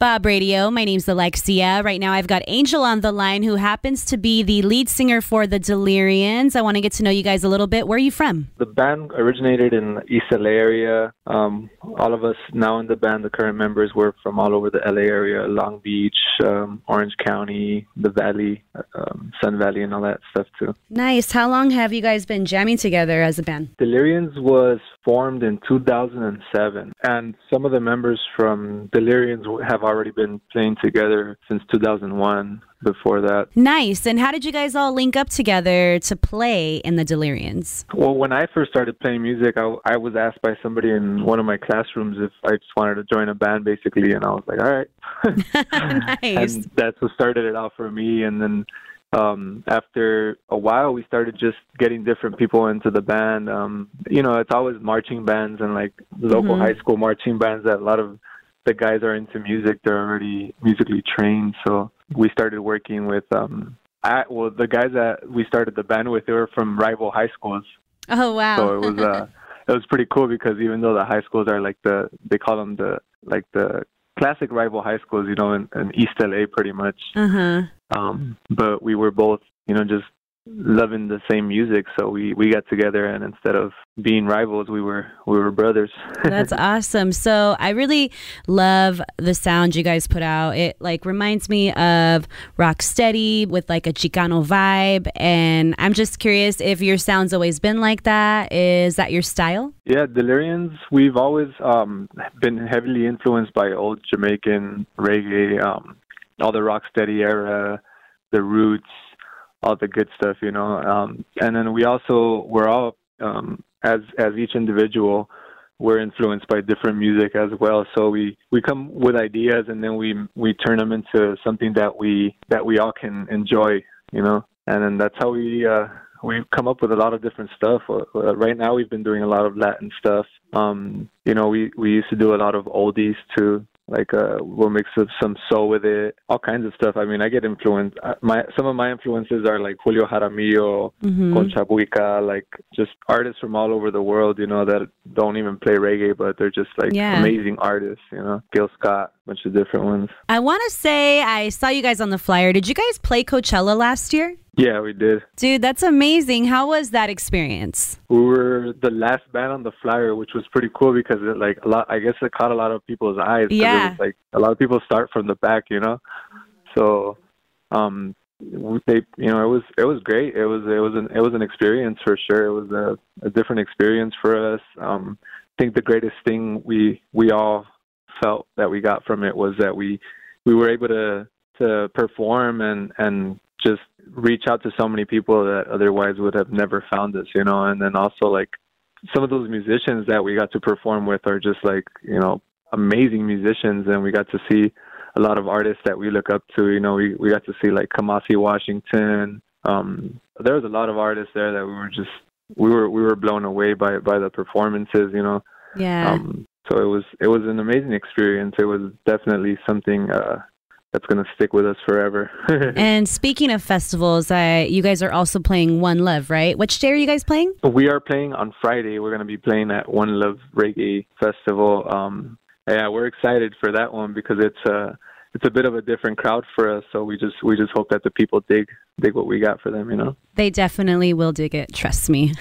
Bob Radio. My name's Alexia. Right now, I've got Angel on the line, who happens to be the lead singer for the Delirians. I want to get to know you guys a little bit. Where are you from? The band originated in the East LA area. Um, all of us now in the band, the current members, were from all over the LA area, Long Beach, um, Orange County, the Valley, um, Sun Valley, and all that stuff too. Nice. How long have you guys been jamming together as a band? Delirians was formed in 2007, and some of the members from Delirians have already been playing together since 2001. Before that, Nice. And how did you guys all link up together to play in the Delirians? well, when I first started playing music, I, I was asked by somebody in one of my classrooms if I just wanted to join a band, basically, and I was like, all right. nice. and that's what started it out for me. And then um, after a while, we started just getting different people into the band. Um, you know, it's always marching bands and like local Mhm. high school marching bands that a lot of the guys are into music. They're already musically trained. So we started working with, um, I, well, the guys that we started the band with, they were from rival high schools. Oh, wow. So it was, uh, it was pretty cool because even though the high schools are like the, they call them the, like the classic rival high schools, you know, in, in East LA pretty much. uh huh. Um, but we were both, you know, just loving the same music. So we, we got together and instead of being rivals, we were, we were brothers. That's awesome. So I really love the sound you guys put out. It like reminds me of Rocksteady with like a Chicano vibe. And I'm just curious if your sound's always been like that. Is that your style? Yeah, Delirians, we've always um, been heavily influenced by old Jamaican reggae, um, all the rocksteady era, the roots, all the good stuff, you know. Um, and then we also, we're all, um, as as each individual, we're influenced by different music as well. So we we come with ideas and then we we turn them into something that we that we all can enjoy, you know. And then that's how we uh, we've come up with a lot of different stuff. Uh, uh, right now, we've been doing a lot of Latin stuff. Um, you know, we we used to do a lot of oldies too. Like uh, we'll mix some soul with it, all kinds of stuff. I mean, I get influenced. uh, My some of my influences are like Julio Jaramillo, Mhm. Concha Buika, like just artists from all over the world. You know that don't even play reggae, but they're just like Yeah. amazing artists. You know, Gil Scott, bunch of different ones. I want to say I saw you guys on the flyer. Did you guys play Coachella last year? Yeah, we did. Dude, that's amazing. How was that experience? we were the last band on the flyer, which was pretty cool because it like a lot. I guess it caught a lot of people's eyes. Yeah. Like a lot of people start from the back, you know. So, um, we- they, you know, it was it was great. It was it was an it was an experience for sure. It was a, a different experience for us. Um, I think the greatest thing we we all felt that we got from it was that we we were able to to perform and and just reach out to so many people that otherwise would have never found us, you know, and then also like some of those musicians that we got to perform with are just like, you know, amazing musicians and we got to see a lot of artists that we look up to, you know, we, we got to see like Kamasi Washington. Um there was a lot of artists there that we were just we were we were blown away by by the performances, you know. Yeah. Um so it was it was an amazing experience. It was definitely something uh that's gonna stick with us forever. and speaking of festivals, uh, you guys are also playing One Love, right? Which day are you guys playing? We are playing on Friday. We're going to be playing at One Love Reggae Festival. Um, yeah, we're excited for that one because it's uh, it's a bit of a different crowd for us. So we just we just hope that the people dig dig what we got for them. You know. They definitely will dig it. Trust me.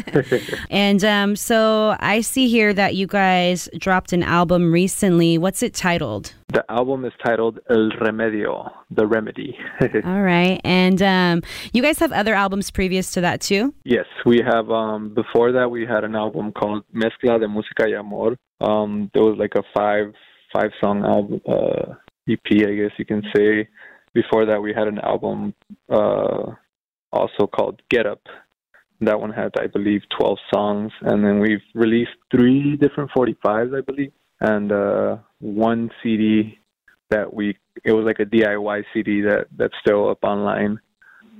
and um, so I see here that you guys dropped an album recently. What's it titled? The album is titled El Remedio, The Remedy. All right. And um, you guys have other albums previous to that too? yes, we have. Um, before that, we had an album called Mezcla de Música y Amor. Um, there was like a five five song album uh, EP, I guess you can say. Before that, we had an album uh, also called Get Up. That one had, I believe, 12 songs. And then we've released three different 45s, I believe, and uh, one CD that we, it was like a DIY CD that, that's still up online.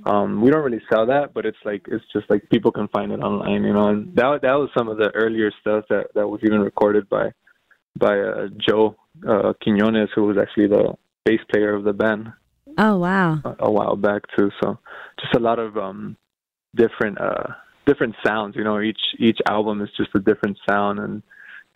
Um, we don't really sell that, but it's like it's just like people can find it online, you know. And that that was some of the earlier stuff that that was even recorded by by uh, Joe uh, Quinones, who was actually the bass player of the band Oh, wow. a, a while back too. So just a lot of um different uh different sounds. You know, each each album is just a different sound, and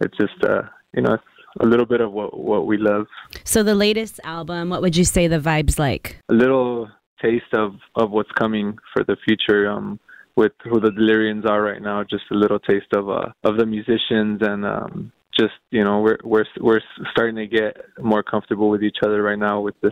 it's just uh you know a little bit of what what we love. So the latest album, what would you say the vibe's like? A little taste of of what's coming for the future. Um. With who the Delirians are right now, just a little taste of uh of the musicians and um just you know we're we're we're starting to get more comfortable with each other right now with the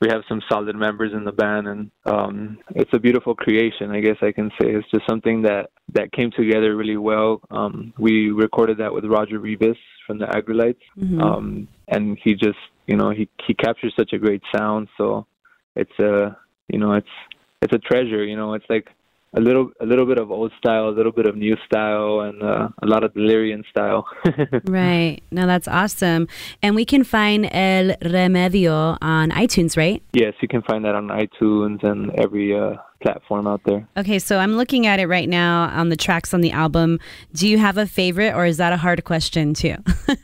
we have some solid members in the band and um it's a beautiful creation i guess i can say. It's just something that that came together really well. Um we recorded that with roger rivas from the Aggrolites Mhm. um and he just you know he he captures such a great sound. So it's a you know it's it's a treasure you know. It's like a little a little bit of old style a little bit of new style and uh, a lot of delirium style Right. No, that's awesome. And we can find El Remedio on iTunes, right? yes you can find that on itunes and every uh platform out there Okay, so I'm looking at it right now on the tracks on the album. Do you have a favorite, or is that a hard question too?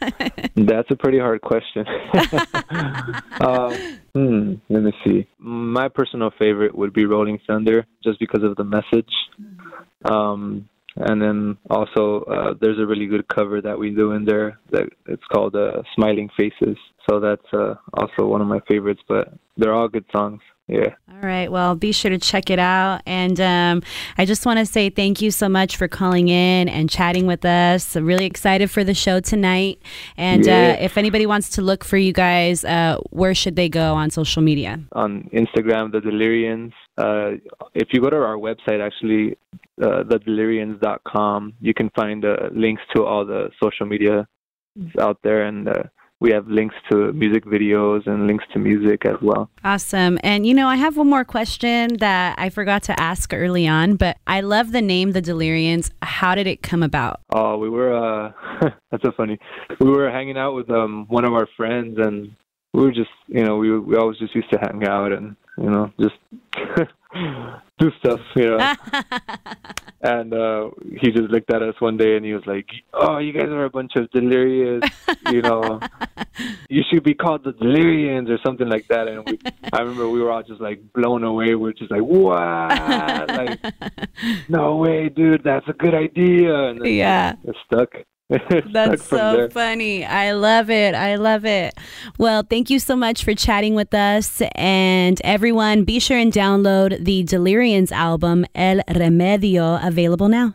That's a pretty hard question. uh, hmm, let me see. My personal favorite would be Rolling Thunder, just because of the message. Um, and then also, uh, there's a really good cover that we do in there that it's called uh, "Smiling Faces." So that's uh, also one of my favorites. But they're all good songs. Yeah. All right. Well, be sure to check it out. And um, I just want to say thank you so much for calling in and chatting with us. I'm really excited for the show tonight. And Yeah. uh, if anybody wants to look for you guys, uh, where should they go on social media? on Instagram, the Delirians. Uh, if you go to our website, actually, uh, thedelirians.com, you can find uh, links to all the social media out there, and uh, we have links to music videos and links to music as well. Awesome. And you know, I have one more question that I forgot to ask early on, but I love the name The Delirians. How did it come about? Oh, we were uh, that's so funny. We were hanging out with um one of our friends, and we were just you know we we always just used to hang out and you know just do stuff, you know. and uh he just looked at us one day and he was like, "Oh, you guys are a bunch of delirious, you know. you should be called the Delirians or something like that." And we, I remember we were all just like blown away. We are just like, "What? like, no way, dude! That's a good idea." And Yeah. it stuck. That's so there. funny. I love it. I love it. Well, thank you so much for chatting with us. And everyone, be sure and download the Delirians album, El Remedio, available now.